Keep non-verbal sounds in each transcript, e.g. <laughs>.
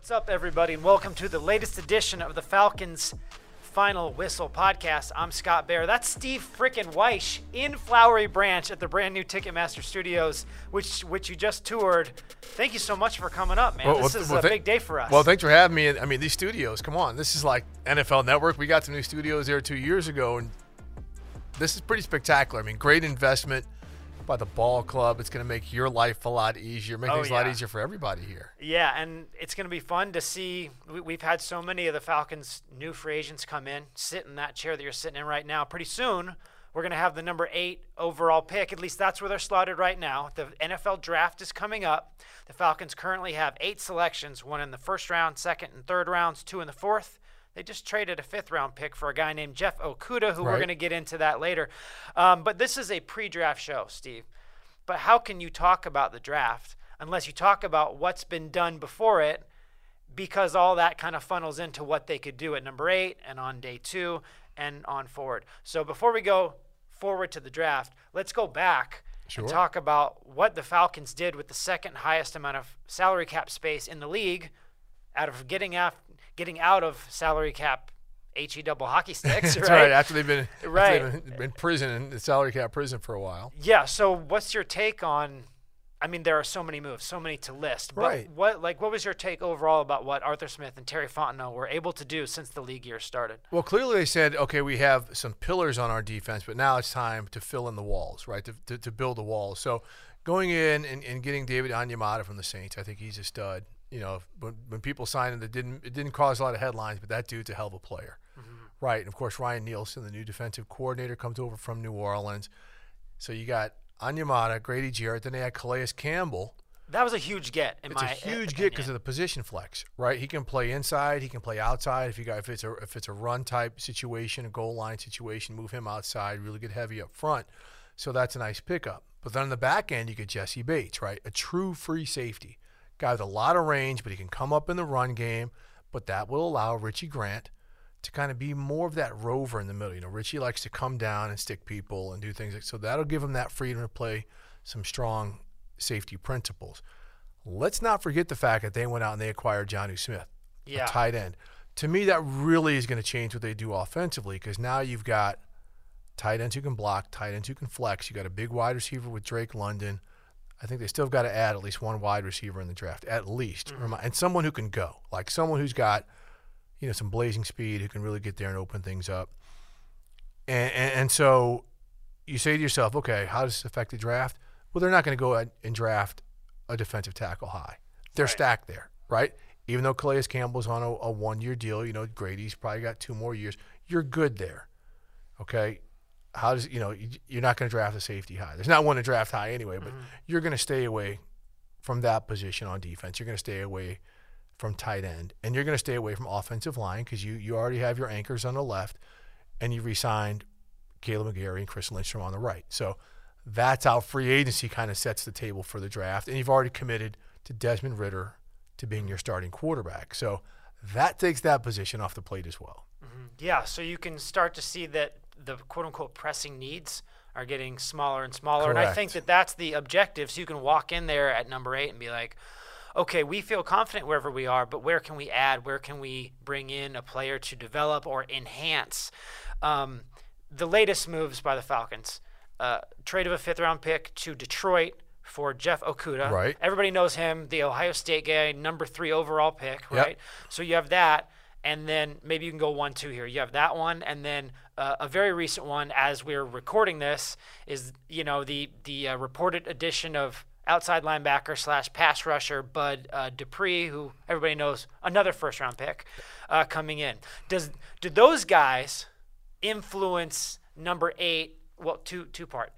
What's up, everybody, and welcome to the latest edition of the Falcons Final Whistle podcast. I'm Scott Bair. That's Steve frickin' Wyche in Flowery Branch at the brand new Ticketmaster Studios, which which you just toured. Thank you so much for coming up, man. Well, this well, is well, a thank- big day for us. Well, thanks for having me. I mean, these studios, come on. This is like NFL Network. We got some new studios there two years ago, and this is pretty spectacular. I mean, great investment by the ball club. It's going to make your life a lot easier, make Oh, things a lot easier for everybody here. Yeah, and it's going to be fun to see. We, we've had so many of the Falcons' new free agents come in, sit in that chair that you're sitting in right now. Pretty soon, we're going to have the number eight overall pick. At least that's where they're slotted right now. The NFL draft is coming up. The Falcons currently have eight selections one in the first round, second and third rounds, two in the fourth. They just traded a fifth round pick for a guy named Jeff Okudah, who we're going to get into that later. Um, but this is a pre draft show, Steve. But how can you talk about the draft unless you talk about what's been done before it? Because all that kind of funnels into what they could do at number eight and on day two and on forward. So before we go forward to the draft, let's go back Sure. and talk about what the Falcons did with the second highest amount of salary cap space in the league out of getting out, getting out of salary cap HE double hockey <laughs> sticks, That's right? right. After they've been, Right. they've been in prison, in the salary cap prison for a while. Yeah. So, what's your take on? I mean, there are so many moves, so many to list. But Right. What like what was your take overall about what Arthur Smith and Terry Fontenot were able to do since the league year started? Well, clearly they said, okay, we have some pillars on our defense, but now it's time to fill in the walls, right? To, to, to build the walls. So going in and, and getting David Onyemata from the Saints, I think he's a stud. You know, when, when people signed him, that didn't it didn't cause a lot of headlines, but that dude's a hell of a player, mm-hmm. right? And of course, Ryan Nielsen, the new defensive coordinator, comes over from New Orleans. So you got Onyemata, Grady Jarrett, then they had Calais Campbell. That was a huge get in It's a my huge get because of the position flex, right? He can play inside, he can play outside. If you got if it's a if it's a run type situation, a goal line situation, move him outside, really get heavy up front. So that's a nice pickup. But then on the back end, you get Jessie Bates, right? A true free safety, guy with a lot of range, but he can come up in the run game. But that will allow Richie Grant to kind of be more of that rover in the middle. You know, Richie likes to come down and stick people and do things. Like, so that'll give him that freedom to play some strong safety principles. Let's not forget the fact that they went out and they acquired Jonnu Smith, Yeah. a tight end. To me, that really is going to change what they do offensively because now you've got tight ends who can block, tight ends who can flex. You got a big wide receiver with Drake London. I think they still have got to add at least one wide receiver in the draft, at least, mm-hmm. Remi- and someone who can go, like someone who's got, you know, some blazing speed who can really get there and open things up. And, and, and so you say to yourself, okay, how does this affect the draft? Well, they're not going to go and draft a defensive tackle high. They're Right. stacked there, right? Even though Calais Campbell's on a, a one-year deal, you know, Grady's probably got two more years. You're good there, okay? How does you know you- you're not going to draft a safety high? There's not one to draft high anyway, but mm-hmm. you're going to stay away from that position on defense. You're going to stay away from tight end, and you're going to stay away from offensive line because you you already have your anchors on the left, and you re-signed Kaleb McGary and Chris Lindstrom on the right. So that's how free agency kind of sets the table for the draft, and you've already committed to Desmond Ridder to being your starting quarterback. So that takes that position off the plate as well. Mm-hmm. Yeah, so you can start to see that the quote unquote pressing needs are getting smaller and smaller. And I think that that's the objective. So you can walk in there at number eight and be like, okay, we feel confident wherever we are, but where can we add? Where can we bring in a player to develop or enhance? Um, the latest moves by the Falcons uh, trade of a fifth round pick to Detroit for Jeff Okudah. Right. Everybody knows him, the Ohio State guy, number three overall pick, Yep. right? So you have that, and then maybe you can go one, two here. You have that one, and then uh, a very recent one as we're recording this is you know the the uh, reported addition of outside linebacker slash pass rusher Bud uh, Dupree, who everybody knows another first round pick uh, coming in. Does do those guys influence number eight? Well, two two part.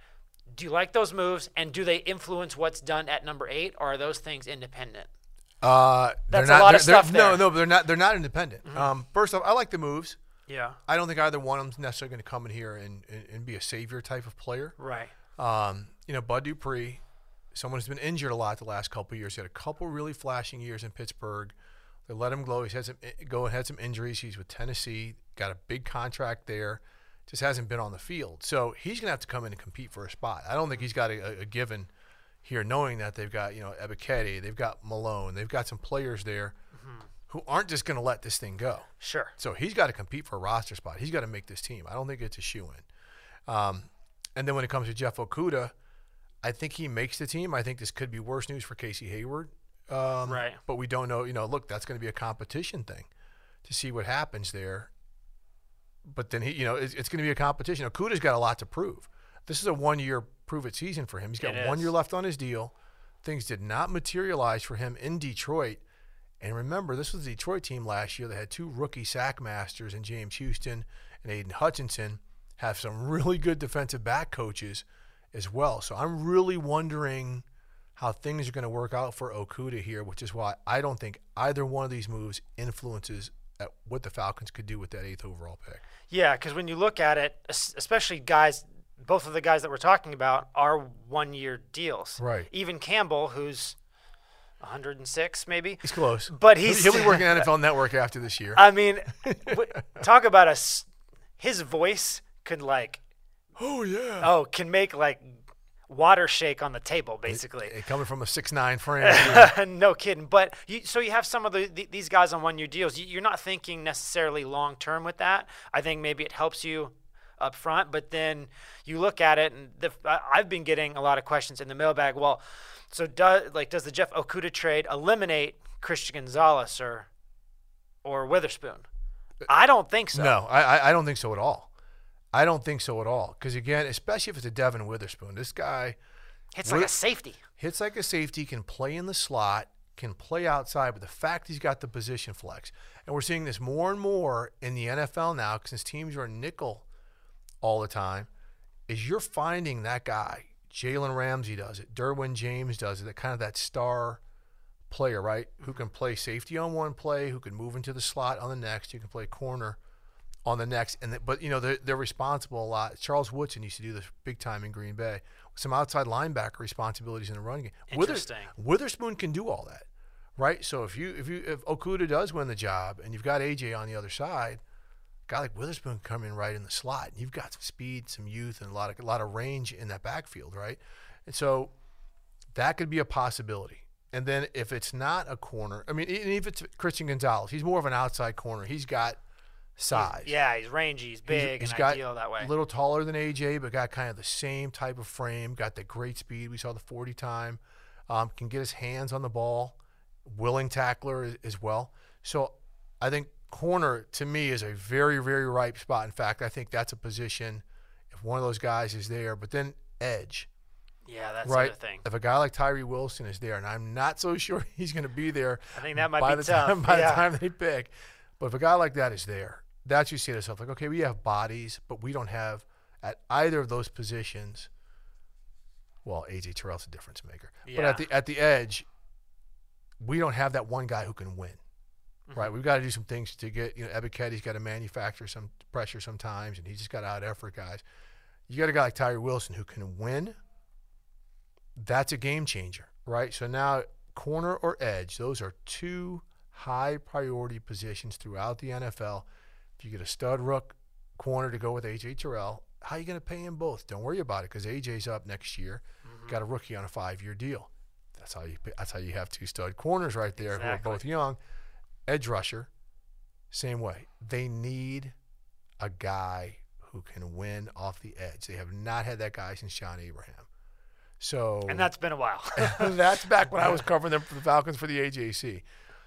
Do you like those moves, and do they influence what's done at number eight, or are those things independent? Uh, That's they're a not, lot they're, of stuff No. Mm-hmm. no, they're not. They're not independent. Um, first off, I like the moves. Yeah. I don't think either one of them's necessarily going to come in here and, and, and be a savior type of player. Right. Um, you know, Bud Dupree, someone who's been injured a lot the last couple of years. He had a couple really flashing years in Pittsburgh. They let him go. He's had some go and had some injuries. He's with Tennessee, got a big contract there. Just hasn't been on the field, so he's going to have to come in and compete for a spot. I don't think he's got a, a given here, knowing that they've got you know Ebiketie, they've got Malone, they've got some players there who aren't just going to let this thing go. Sure. So he's got to compete for a roster spot. He's got to make this team. I don't think it's a shoe in. Um, and then when it comes to Jeff Okudah, I think he makes the team. I think this could be worse news for Casey Hayward. Um, Right. But we don't know. You know, look, that's going to be a competition thing to see what happens there. But then he, you know, it's, it's going to be a competition. Okudah's got a lot to prove. This is a one-year prove-it season for him. He's got It one is. year left on his deal. Things did not materialize for him in Detroit. And remember, this was the Detroit team last year that had two rookie sack masters in James Houston and Aidan Hutchinson, have some <laughs> really good defensive back coaches as well. So I'm really wondering how things are going to work out for Okudah here, which is why I don't think either one of these moves influences at what the Falcons could do with that eighth overall pick. Yeah, because when you look at it, especially guys, both of the guys that we're talking about are one-year deals. Right. Even Campbell, who's 106 maybe, He's close, but he's <laughs> he'll be working NFL Network after this year. I mean, <laughs> w- talk about a s- his voice could like oh yeah, oh can make like water shake on the table basically. Hey, coming from a six nine frame. <laughs> no kidding. But you, so you have some of the, the these guys on one year deals. You, you're not thinking necessarily long term with that. I think maybe it helps you up front, but then you look at it, and the, I've been getting a lot of questions in the mailbag. Well, so does like does the Jeff Okudah trade eliminate Christian Gonzalez or or Witherspoon? Uh, I don't think so. No, I, I- I don't think so at all. I don't think so at all. Because again, especially if it's a Devon Witherspoon, this guy hits like a safety. hits like a safety, can play in the slot, can play outside, but the fact he's got the position flex, and we're seeing this more and more in the NFL now, since teams are nickel all the time, is you're finding that guy. Jalen Ramsey does it. Derwin James does it. That kind of that star player, right? Who can play safety on one play, who can move into the slot on the next, you can play corner on the next, and th- but you know they're, they're responsible a lot. Charles Woodson used to do this big time in Green Bay. Some outside linebacker responsibilities in the running game. Interesting. Witherspoon can do all that, right? So if you if you if Okudah does win the job and you've got AJ on the other side, guy like Witherspoon come in right in the slot. And you've got some speed, some youth, and a lot of a lot of range in that backfield, right? And so that could be a possibility. And then if it's not a corner, I mean, even if it's Christian Gonzalez, he's more of an outside corner. He's got size. Yeah, he's rangy, he's He's- big, he's and got ideal that way. A little taller than AJ, but got kind of the same type of frame. Got the great speed. We saw the 40 time. Um, can get his hands on the ball. Willing tackler as well. So I think corner to me is a very very ripe spot. In fact, I think that's a position if one of those guys is there. But then edge, yeah, that's right? the thing. If a guy like Tyree Wilson is there, and I'm not so <laughs> sure he's going to be there. I think that might by be the tough. time by yeah. the time they pick. But if a guy like that is there, that's you see to yourself like, okay, we have bodies, but we don't have at either of those positions. Well, AJ Terrell's a difference maker, but at the at the edge, we don't have that one guy who can win. Mm-hmm. Right, we've got to do some things to get you know Ebiketie's got to manufacture some pressure sometimes, and he's just got to out effort guys. You got a guy like Tyree Wilson who can win. That's a game changer, right? So now corner or edge, those are two high priority positions throughout the NFL. If you get a stud rook corner to go with AJ Terrell, how are you going to pay him both? Don't worry about it because AJ's up next year. Got a rookie on a five year deal. That's how you that's how you have two stud corners right there who are both young. Edge rusher, same way. They need a guy who can win off the edge. They have not had that guy since John Abraham. So and that's been a while. <laughs> that's back when I was <laughs> covering them for the Falcons for the AJC.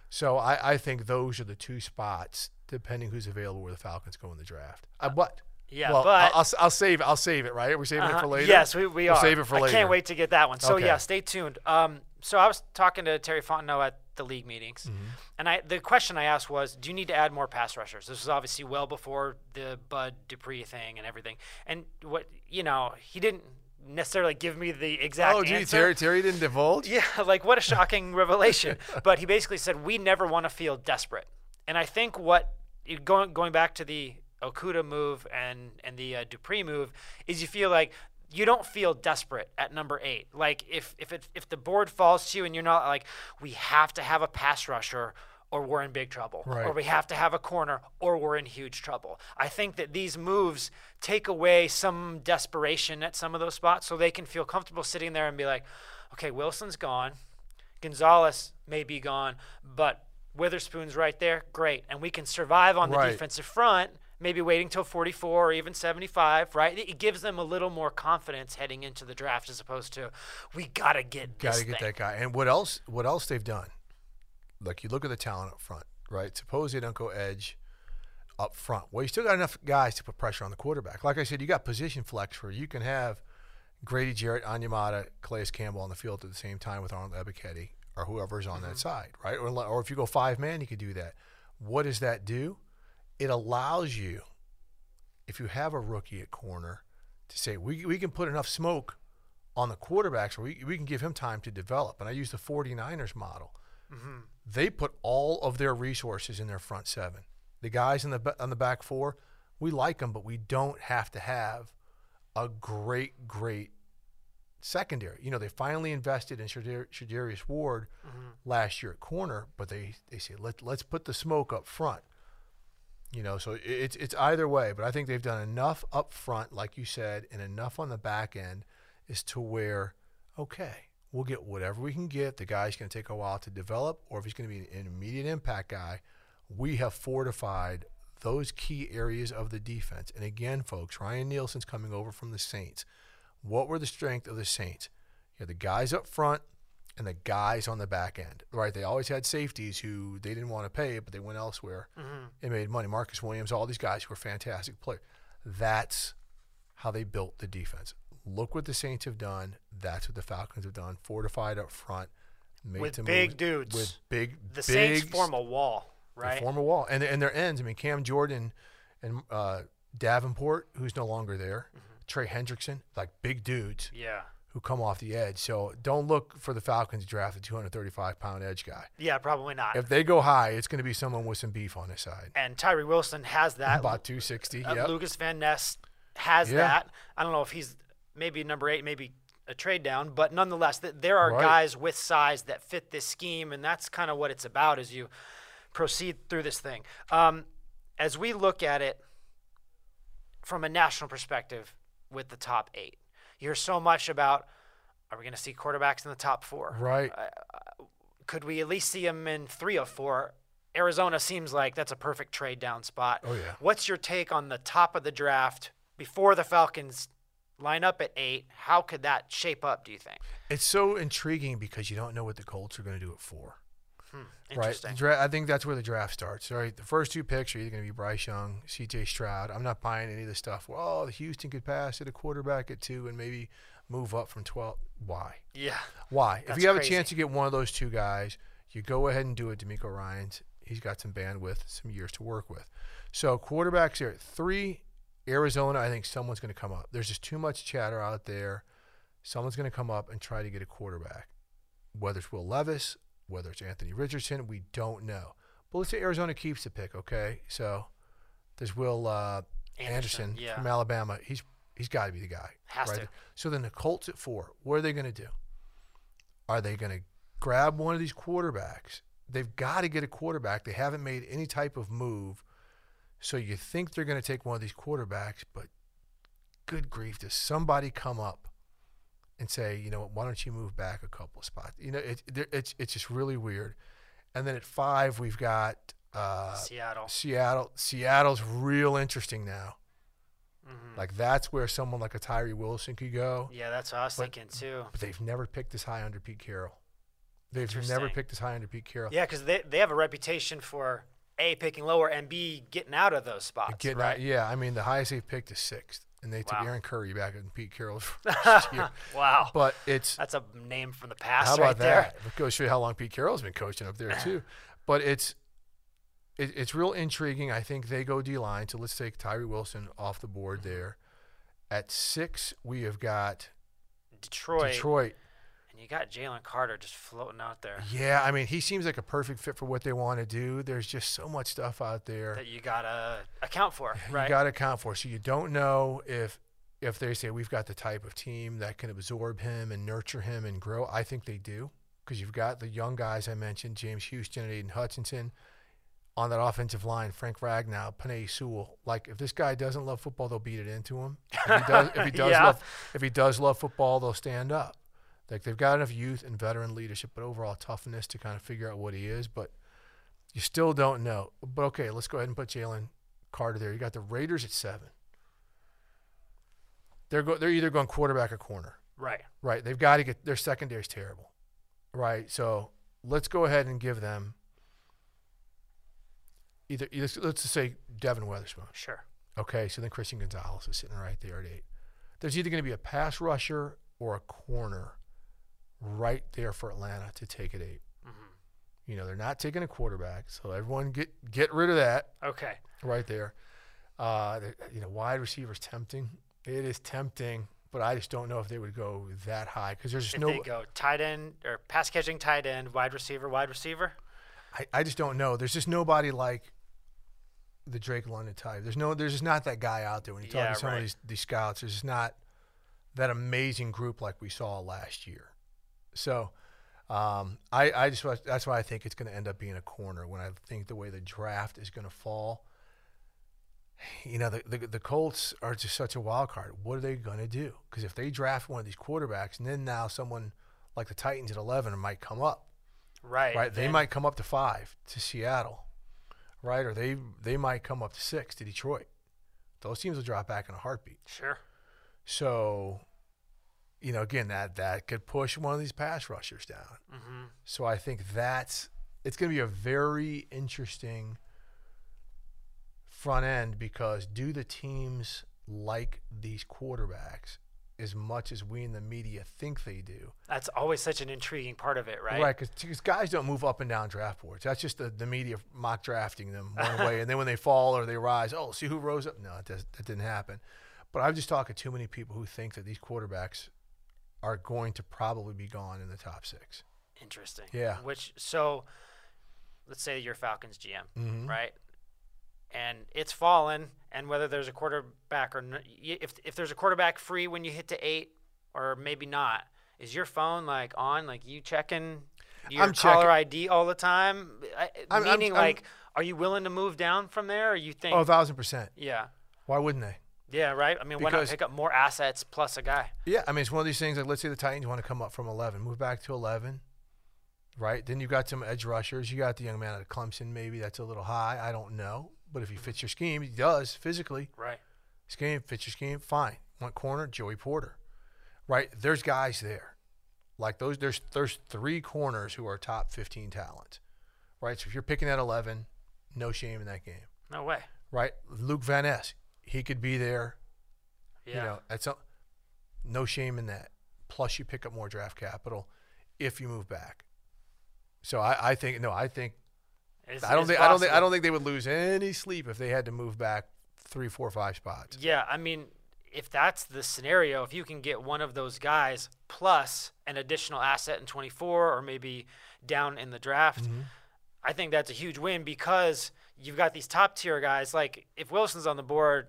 So I, I think those are the two spots, depending who's available, where the Falcons go in the draft. Uh, but yeah, well, but I'll, I'll, save I'll save it. Right? We're saving it Uh-huh. for later. Yes, we, we We'll are. save it for I later. can't wait to get that one. So Okay. yeah, stay tuned. Um, so I was talking to Terry Fontenot at the league meetings, Mm-hmm. and I the question I asked was, do you need to add more pass rushers? This was obviously well before the Bud Dupree thing and everything. And what you know, he didn't necessarily give me the exact Oh, gee, answer. Terry Terry didn't divulge. <laughs> Yeah, like what a shocking <laughs> revelation. But he basically said we never want to feel desperate, and I think what going going back to the Okudah move and and the uh, Dupree move is you feel like you don't feel desperate at number eight. Like if if it if the board falls to you and you're not like we have to have a pass rusher. Or we're in big trouble, or we have to have a corner, or we're in huge trouble. I think that these moves take away some desperation at some of those spots, so they can feel comfortable sitting there and be like, "Okay, Wilson's gone, Gonzalez may be gone, but Witherspoon's right there, great, and we can survive on the Right. defensive front. Maybe waiting till 44 or even 75, right? It gives them a little more confidence heading into the draft as opposed to we gotta get Got to get thing. that guy. And what else? What else they've done? Like you look at the talent up front, right? Suppose they don't go edge up front. Well, you still got enough guys to put pressure on the quarterback. Like I said, you got position flex where you can have Grady Jarrett, Onyemata, Calais Campbell on the field at the same time with Arnold Ebiketie or whoever's on that mm-hmm. side, right? Or, or if you go five man, you could do that. What does that do? It allows you, if you have a rookie at corner, to say we, we can put enough smoke on the quarterbacks where we, we can give him time to develop. And I use the 49ers model. Mm-hmm. They put all of their resources in their front seven. The guys in the on the back four, we like them, but we don't have to have a great, great secondary. You know, they finally invested in Shadar- Charvarius Ward mm-hmm. last year at corner, but they, they say let let's put the smoke up front. You know, so it's it's either way, but I think they've done enough up front, like you said, and enough on the back end, is to where okay, we'll get whatever we can get. The guy's going to take a while to develop, or if he's going to be an immediate impact guy, we have fortified those key areas of the defense. And again, folks, Ryan Nielsen's coming over from the Saints. What were the strength of the Saints? You had the guys up front and the guys on the back end, right? They always had safeties who they didn't want to pay, but they went elsewhere and made money. Marcus Williams, all these guys who were fantastic players. That's how they built the defense. Look what the Saints have done. That's what the Falcons have done. Fortified up front, made With big move, dudes. with big, The big Saints form a wall, they right? form a wall, and and their ends. I mean, Cam Jordan and uh, Davenport, who's no longer there. Mm-hmm. Trey Hendrickson, like big dudes yeah. Who come off the edge. So don't look for the Falcons to draft a 235 pound edge guy. Yeah, probably not. If they go high, it's going to be someone with some beef on his side. and Tyree Wilson has that. About 260. Uh, Yep. Lukas Van Ness has Yeah. that. I don't know if he's maybe number eight, maybe a trade down, but nonetheless, th- there are Right. guys with size that fit this scheme, and that's kind of what it's about as you proceed through this thing. Um, as we look at it from a national perspective with the top eight, you hear so much about are we going to see quarterbacks in the top four? Right. Uh, uh, could we at least see them in three of four? Arizona seems like that's a perfect trade down spot. Oh, yeah. What's your take on the top of the draft before the Falcons line up at eight? How could that shape up? Do you think? It's so intriguing because you don't know what the Colts are going to do at four. Hmm, right. Dra- I think that's where the draft starts. Right. The first two picks are either going to be Bryce Young, C.J. Stroud. I'm not buying any of the stuff. Well, the Houston could pass at a quarterback at two and maybe move up from 12. Why? Yeah. Why? if you have crazy. a chance to get one of those two guys, you go ahead and do it. DeMeco Ryans. He's got some bandwidth, some years to work with. So quarterbacks here at three. Arizona, I think someone's going to come up. There's just too much chatter out there. Someone's going to come up and try to get a quarterback. Whether it's Will Levis, whether it's Anthony Richardson, we don't know. But let's say Arizona keeps the pick, okay? So there's Will uh, Anderson, Anderson, yeah. from Alabama. He's he's got to be the guy. Has to. So then the Colts at four. What are they going to do? Are they going to grab one of these quarterbacks? They've got to get a quarterback. They haven't made any type of move. So you think they're going to take one of these quarterbacks, but good grief, does somebody come up and say, you know what, why don't you move back a couple of spots? You know, it, it's it's just really weird. And then at five, we've got uh, Seattle. Seattle. Seattle's real interesting now. Mhm. Like that's where someone like a Tyree Wilson could go. Yeah, that's what I was But- thinking too. But they've never picked this high under Pete Carroll. They've never picked this high under Pete Carroll. Yeah, because they, they have a reputation for A, picking lower, and B, getting out of those spots. Getting right? out- yeah, I mean the highest they've picked is sixth, and they took Wow. Aaron Curry back in Pete Carroll's <laughs> first wow. But it's That's a name from the past how about right there. that? It goes show you how long Pete Carroll's been coaching up there <clears throat> too. But it's it, it's real intriguing. I think they go D line. So let's take Tyree Wilson off the board Mm-hmm. there. At six, we have got Detroit, Detroit. And you got Jalen Carter just floating out there Yeah, I mean he seems like a perfect fit for what they want to do. There's just so much stuff out there. that you gotta account for, right? You got to account for. So you don't know if if they say we've got the type of team that can absorb him and nurture him and grow. I think they do because you've got the young guys I mentioned, James Houston and Aidan Hutchinson. On that offensive line, Frank Ragnow, Penei Sewell. Like, if this guy doesn't love football, they'll beat it into him. If he does, if he <laughs> does Yeah. love, if he does love football, they'll stand up. Like they've got enough youth and veteran leadership, but overall toughness to kind of figure out what he is. But You still don't know. But okay, let's go ahead and put Jalen Carter there. You got the Raiders at seven. They're go, they're either going quarterback or corner. Right. Right. They've got to get their secondary is terrible. Right. So let's go ahead and give them either, either let's just say Devon Witherspoon. Sure. Okay. So then Christian Gonzalez is sitting right there at eight. There's either going to be a pass rusher or a corner right there for Atlanta to take at 8 Mm-hmm. You know, they're not taking a quarterback, so everyone get get rid of that Okay. right there. Uh, you know, wide receivers tempting. It is tempting, but I just don't know if they would go that high because there's just If no. they go tight end or pass catching tight end, wide receiver, wide receiver. I, I just don't know. There's just nobody like the Drake London type. There's no. There's just not that guy out there when you talk Yeah, to some right. of these these scouts. There's just not that amazing group like we saw last year. So. Um, I, I just that's why I think it's going to end up being a corner when I think the way the draft is going to fall. You know the, the the Colts are just such a wild card. What are they going to do? Because if they draft one of these quarterbacks, and then now someone like the Titans at eleven might come up, Right. right? They then- might come up to five to Seattle, right? Or they they might come up to six to Detroit. Those teams will drop back in a heartbeat. Sure. So, you know, again, that that could push one of these pass rushers down. Mm-hmm. So I think that's it's going to be a very interesting front end because do the teams like these quarterbacks as much as we in the media think they do? That's always such an intriguing part of it, right? Right, because guys don't move up and down draft boards. That's just the, the media mock drafting them one <laughs> way, and then when they fall or they rise, oh, see who rose up. No, it does, that didn't happen. But I'm just talking to too many people who think that these quarterbacks are going to probably be gone in the top six. Interesting. Yeah. Which so, let's say you're Falcons GM, Mhm. right? And it's fallen, and whether there's a quarterback or if if there's a quarterback free when you hit to eight, or maybe not, is your phone like on? Like you checking your I'm caller checking- ID all the time? I, I'm- I'm- meaning, I'm- like, are you willing to move down from there, or you think? Oh, a thousand percent. yeah. Why wouldn't they? Yeah. Right. I mean, why not Because- pick up more assets plus a guy? Yeah, I mean, it's one of these things. Like, let's say the Titans want to come up from 11, move back to 11, right? Then you got some edge rushers. You got the young man out of Clemson. Maybe that's a little high. I don't know, but if he fits your scheme, he does physically. Right. Scheme fits your scheme, fine. Want corner, Joey Porter, right? There's guys there, like those. There's there's three corners who are top 15 talent, right? So if you're picking at 11, no shame in that game, No way. right? Luke Van Ness, he could be there Yeah. you know, that's a, no shame in that. Plus, you pick up more draft capital if you move back. So I, I think no, I think It's- I don't think I don't think I don't think they would lose any sleep if they had to move back three, four, five spots. Yeah, I mean, if that's the scenario, if you can get one of those guys plus an additional asset in 24 or maybe down in the draft, Mm-hmm. I think that's a huge win because you've got these top tier guys. Like if Wilson's on the board,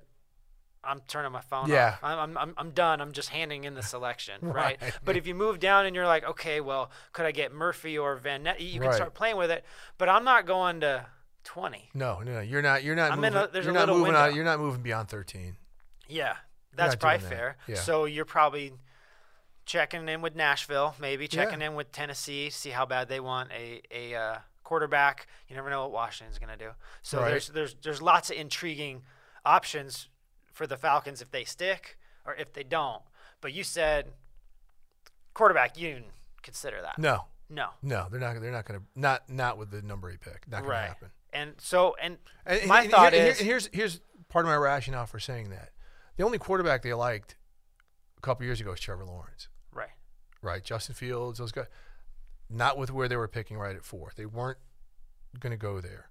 I'm turning my phone Yeah. off. I'm, I'm, I'm, I'm done. I'm just handing in the selection, <laughs> right? Right. But if you move down and you're like, okay, well, could I get Murphy or Van? You can Right. start playing with it. But I'm not going to 20. No, no, you're not. You're not. I'm in moving, a- there's you're a not little moving window. You're not moving beyond 13. Yeah, that's probably that. fair. Yeah. So you're probably checking in with Nashville, maybe Yeah. checking in with Tennessee, see how bad they want a a uh, quarterback. You never know what Washington's going to do. So Right. there's there's there's lots of intriguing options for the Falcons if they stick or if they don't. But you said quarterback, you didn't consider that. No, No. no, they're not. They're not going to. Not not with the number eight pick. Not going Right. to happen. And so and, And, my and thought and is here- here's here's part of my rationale for saying that. The only quarterback they liked a couple years ago was Trevor Lawrence. right. right? Justin Fields, those guys, not with where they were picking right at four. They weren't going to go there.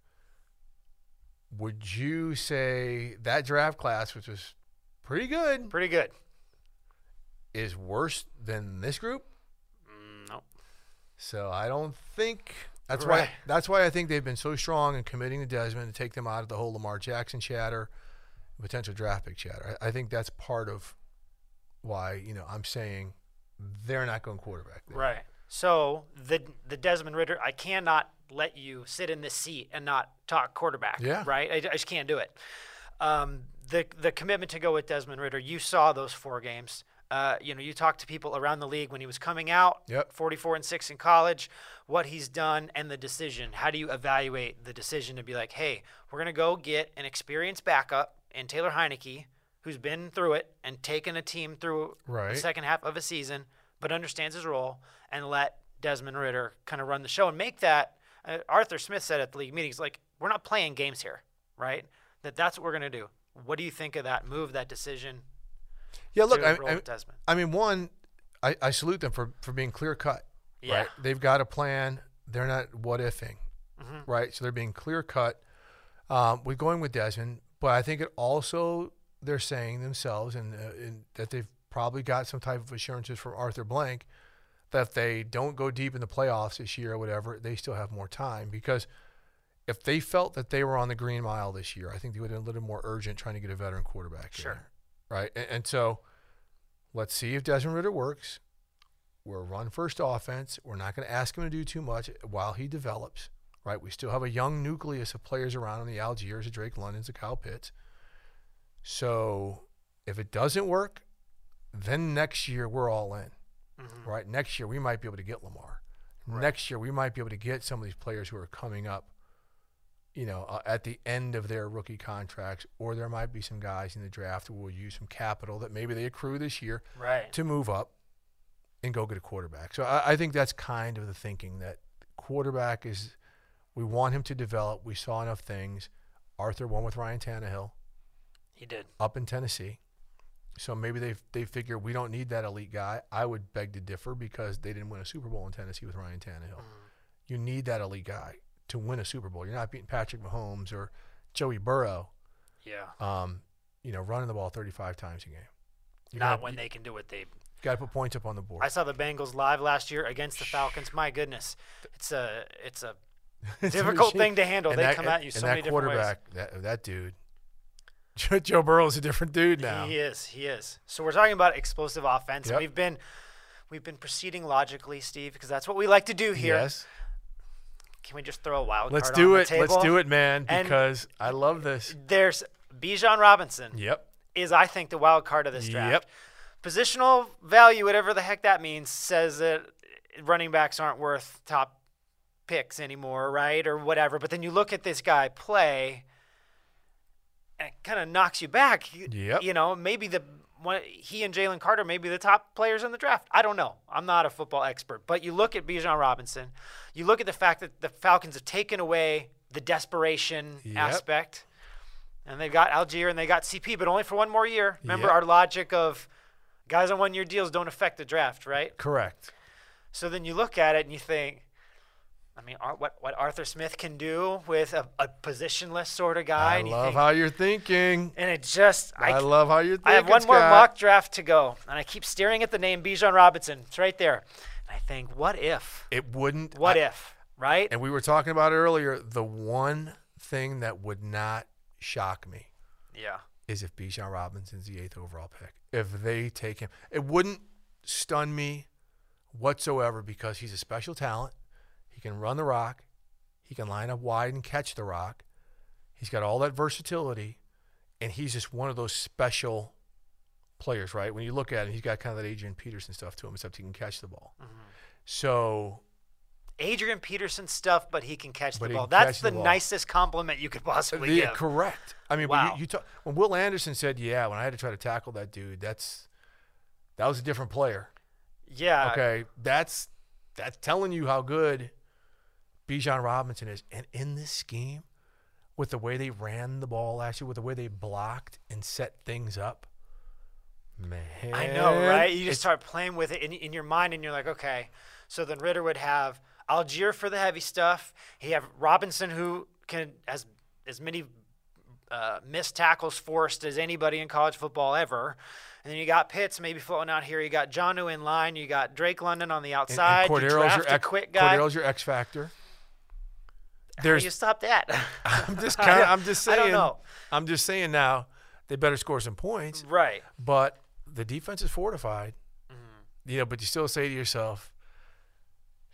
Would you say that draft class, which was pretty good, Pretty good. is worse than this group? Mm, no. So I don't think that's Right. why that's why I think they've been so strong in committing to Desmond to take them out of the whole Lamar Jackson chatter, potential draft pick chatter. I, I think that's part of why you know I'm saying they're not going quarterback. There. Right. So the the Desmond Ridder, I cannot let you sit in this seat and not talk quarterback. Yeah. Right. I, I just can't do it. Um, the the commitment to go with Desmond Ridder, you saw those four games. Uh, you know, you talked to people around the league when he was coming out, Yep. 44 and 6 in college, what he's done and the decision. How do you evaluate the decision to be like, hey, we're going to go get an experienced backup in Taylor Heinicke, who's been through it and taken a team through Right. the second half of a season, but understands his role, and let Desmond Ridder kind of run the show and make that. Uh, Arthur Smith said at the league meetings, like, we're not playing games here, right? That that's what we're going to do. What do you think of that move, that decision? Yeah, look, I, roll I, mean, one, I, I salute them for, for being clear cut. Yeah. Right? They've got a plan. They're not what ifing, Mhm. right? So they're being clear cut. Um, we're going with Desmond, but I think it also they're saying themselves and, uh, and that they've probably got some type of assurances from Arthur Blank that if they don't go deep in the playoffs this year or whatever, they still have more time because if they felt that they were on the green mile this year, I think they would have been a little more urgent trying to get a veteran quarterback. Sure. there, right? And, and so let's see if Desmond Ridder works. We're a run first offense. We're not going to ask him to do too much while he develops, right? We still have a young nucleus of players around him the Allgeiers, the Drake Londons, the Kyle Pitts. So if it doesn't work, then next year we're all in, Mhm. right? Next year we might be able to get Lamar. Right. Next year we might be able to get some of these players who are coming up, you know, uh, at the end of their rookie contracts, or there might be some guys in the draft who will use some capital that maybe they accrue this year Right. to move up and go get a quarterback. So I, I think that's kind of the thinking that quarterback is we want him to develop. We saw enough things. Arthur won with Ryan Tannehill He did. up in Tennessee. So maybe they they figure we don't need that elite guy. I would beg to differ because they didn't win a Super Bowl in Tennessee with Ryan Tannehill. You need that elite guy to win a Super Bowl. You're not beating Patrick Mahomes or Joey Burrow, Yeah. um, you know, running the ball 35 times a game. You Not gotta- when you they can do what they. got to put points up on the board. I saw the Bengals live last year against the Falcons. My goodness, it's a it's a <laughs> difficult thing to handle. And they that- come at you and so that many different ways. quarterback, that that dude, Joe, Joe Burrow's a different dude now. He is. He is. So we're talking about explosive offense. Yep. We've been we've been proceeding logically, Steve, because that's what we like to do here. Yes, Can we just throw a wild let's card do on it. Let's do it, man, And- because I love this. There's Bijan Robinson Yep. is I think the wild card of this draft. Yep. Positional value, whatever the heck that means, says that running backs aren't worth top picks anymore, right? Or whatever. But then you look at this guy play, and it kind of knocks you back. You- Yep. You know, maybe the one, he and Jalen Carter may be the top players in the draft. I don't know. I'm not a football expert, but you look at Bijan Robinson. You look at the fact that the Falcons have taken away the desperation Yep. aspect. And they've got Allgeier and they got CP, but only for one more year. Remember Yep. our logic of guys on one year deals don't affect the draft, right? Correct. So then you look at it and you think, I mean, what, what Arthur Smith can do with a, a positionless sort of guy. I love think, how you're thinking. and it just, I, I, love how you're thinking. I have one more mock draft to go, and I keep staring at the name Bijan Robinson. It's right there. And I think, what if? It wouldn't. What I- if? Right? And we were talking about it earlier. The one thing that would not shock me yeah. is if Bijan Robinson's the eighth overall pick. If they take him, it wouldn't stun me whatsoever because he's a special talent. He can run the rock. He can line up wide and catch the rock. He's got all that versatility, and he's just one of those special players, right? When you look at him, he's got kind of that Adrian Peterson stuff to him, except he can catch the ball. Mm-hmm. So Adrian Peterson stuff, but he can catch the ball. That's the, the ball. nicest compliment you could possibly Yeah, give. correct. I mean, Wow. when you, you talk, when Will Anderson said, "Yeah," when I had to try to tackle that dude, that's that was a different player. Yeah. Okay, that's that's telling you how good Bijan Robinson is, and in this scheme, with the way they ran the ball last year, with the way they blocked and set things up, man, I know, right? You just start playing with it in, in your mind, and you're like, okay. So then Ridder would have Allgeier for the heavy stuff. He have Robinson who can has as many uh, missed tackles forced as anybody in college football ever. And then you got Pitts maybe floating out here. You got Jonnu in line. You got Drake London on the outside. and you Cordarrelle's draft your X, quick guy. Cordarrelle's your X factor. How do you stop that? <laughs> I'm just <laughs> kind of I'm just saying I don't know. I'm just saying now they better score some points, right. but the defense is fortified. Mm-hmm. You know, but you still say to yourself,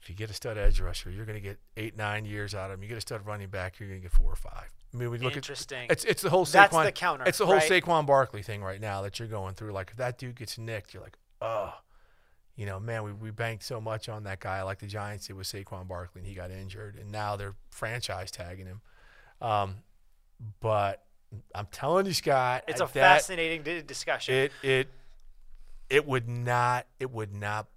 if you get a stud edge rusher, you're going to get eight, nine years out of him. You get a stud running back, you're going to get four or five. I mean, we look Interesting. at it's it's the whole Saquon. That's the counter, It's the whole right? Saquon Barkley thing right now that you're going through. Like if that dude gets nicked, you're like, oh, you know, man, we, we banked so much on that guy, like the Giants did with Saquon Barkley, and he got injured, and now they're franchise tagging him. Um, but I'm telling you, Scott, it's a that- fascinating discussion. it it it would not it would not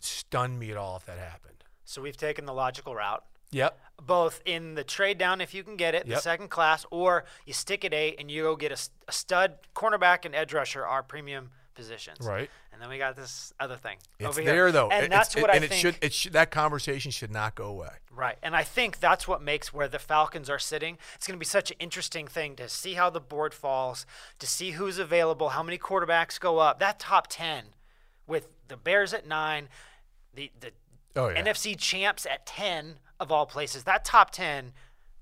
stun me at all if that happened. so we've taken the logical route. Yep. both in the trade down if you can get it, the second class, or you stick at eight and you go get a stud cornerback and edge rusher are premium positions. Right. And then we got this other thing It's over there here. though, and It- that's what I and think. it should it should that conversation should not go away. Right. And I think that's what makes where the Falcons are sitting. It's going to be such an interesting thing to see how the board falls, to see who's available, how many quarterbacks go up. That top 10 with the Bears at 9, the the Oh yeah. NFC champs at 10 of all places. That top 10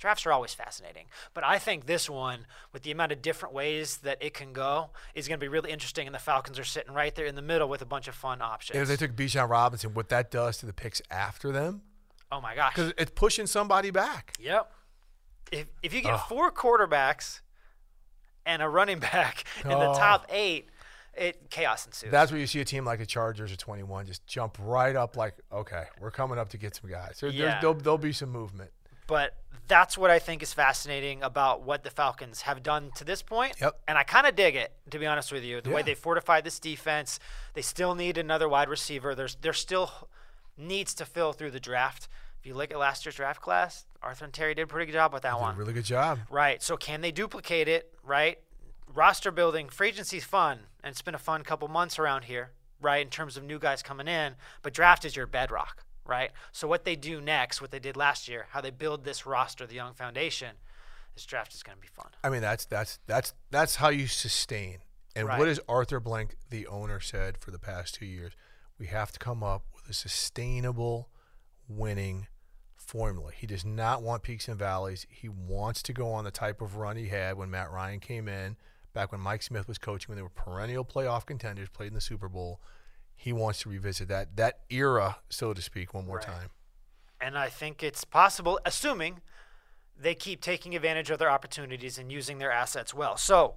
drafts are always fascinating. But I think this one, with the amount of different ways that it can go, is going to be really interesting. And the Falcons are sitting right there in the middle with a bunch of fun options. And if they took Bijan Robinson, what that does to the picks after them, oh my gosh. because it's pushing somebody back. Yep. If if you get Ugh. four quarterbacks and a running <laughs> back in the Oh. top eight, it chaos ensues. That's where you see a team like the Chargers at 21 just jump right up, like, okay, we're coming up to get some guys. There, Yeah. there'll, there'll be some movement. but that's what I think is fascinating about what the Falcons have done to this point. Yep. And I kind of dig it, to be honest with you. The way they fortified this defense, they still need another wide receiver. There's there still needs to fill through the draft. If you look at last year's draft class, Arthur and Terry did a pretty good job with that Did a one. really good job. Right. So can they duplicate it? Right. Roster building, free agency's fun, and it's been a fun couple months around here, right? In terms of new guys coming in, but draft is your bedrock, right? So what they do next, what they did last year, how they build this roster, the young foundation, this draft is going to be fun. I mean, that's that's that's that's how you sustain. And Right. what has Arthur Blank, the owner, said for the past two years? We have to come up with a sustainable, winning formula. He does not want peaks and valleys. He wants to go on the type of run he had when Matt Ryan came in, back when Mike Smith was coaching, when they were perennial playoff contenders, played in the Super Bowl. He wants to revisit that that era, so to speak, one more Right. time. And I think it's possible, assuming they keep taking advantage of their opportunities and using their assets well. So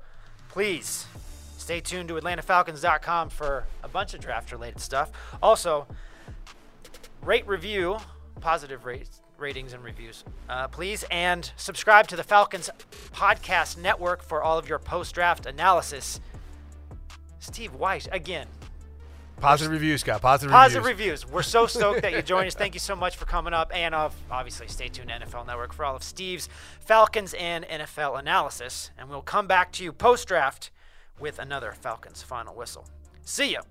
please stay tuned to AtlantaFalcons.com for a bunch of draft related stuff. Also, rate, review, positive rates, ratings and reviews, uh, please. And subscribe to the Falcons Podcast Network for all of your post draft analysis. Steve Wyche, again, Positive reviews, Scott. Positive, Positive reviews. Positive reviews. We're so stoked that you <laughs> joined us. Thank you so much for coming up. And uh, obviously, stay tuned to NFL Network for all of Steve's Falcons and NFL analysis. And we'll come back to you post draft with another Falcons final whistle. See ya.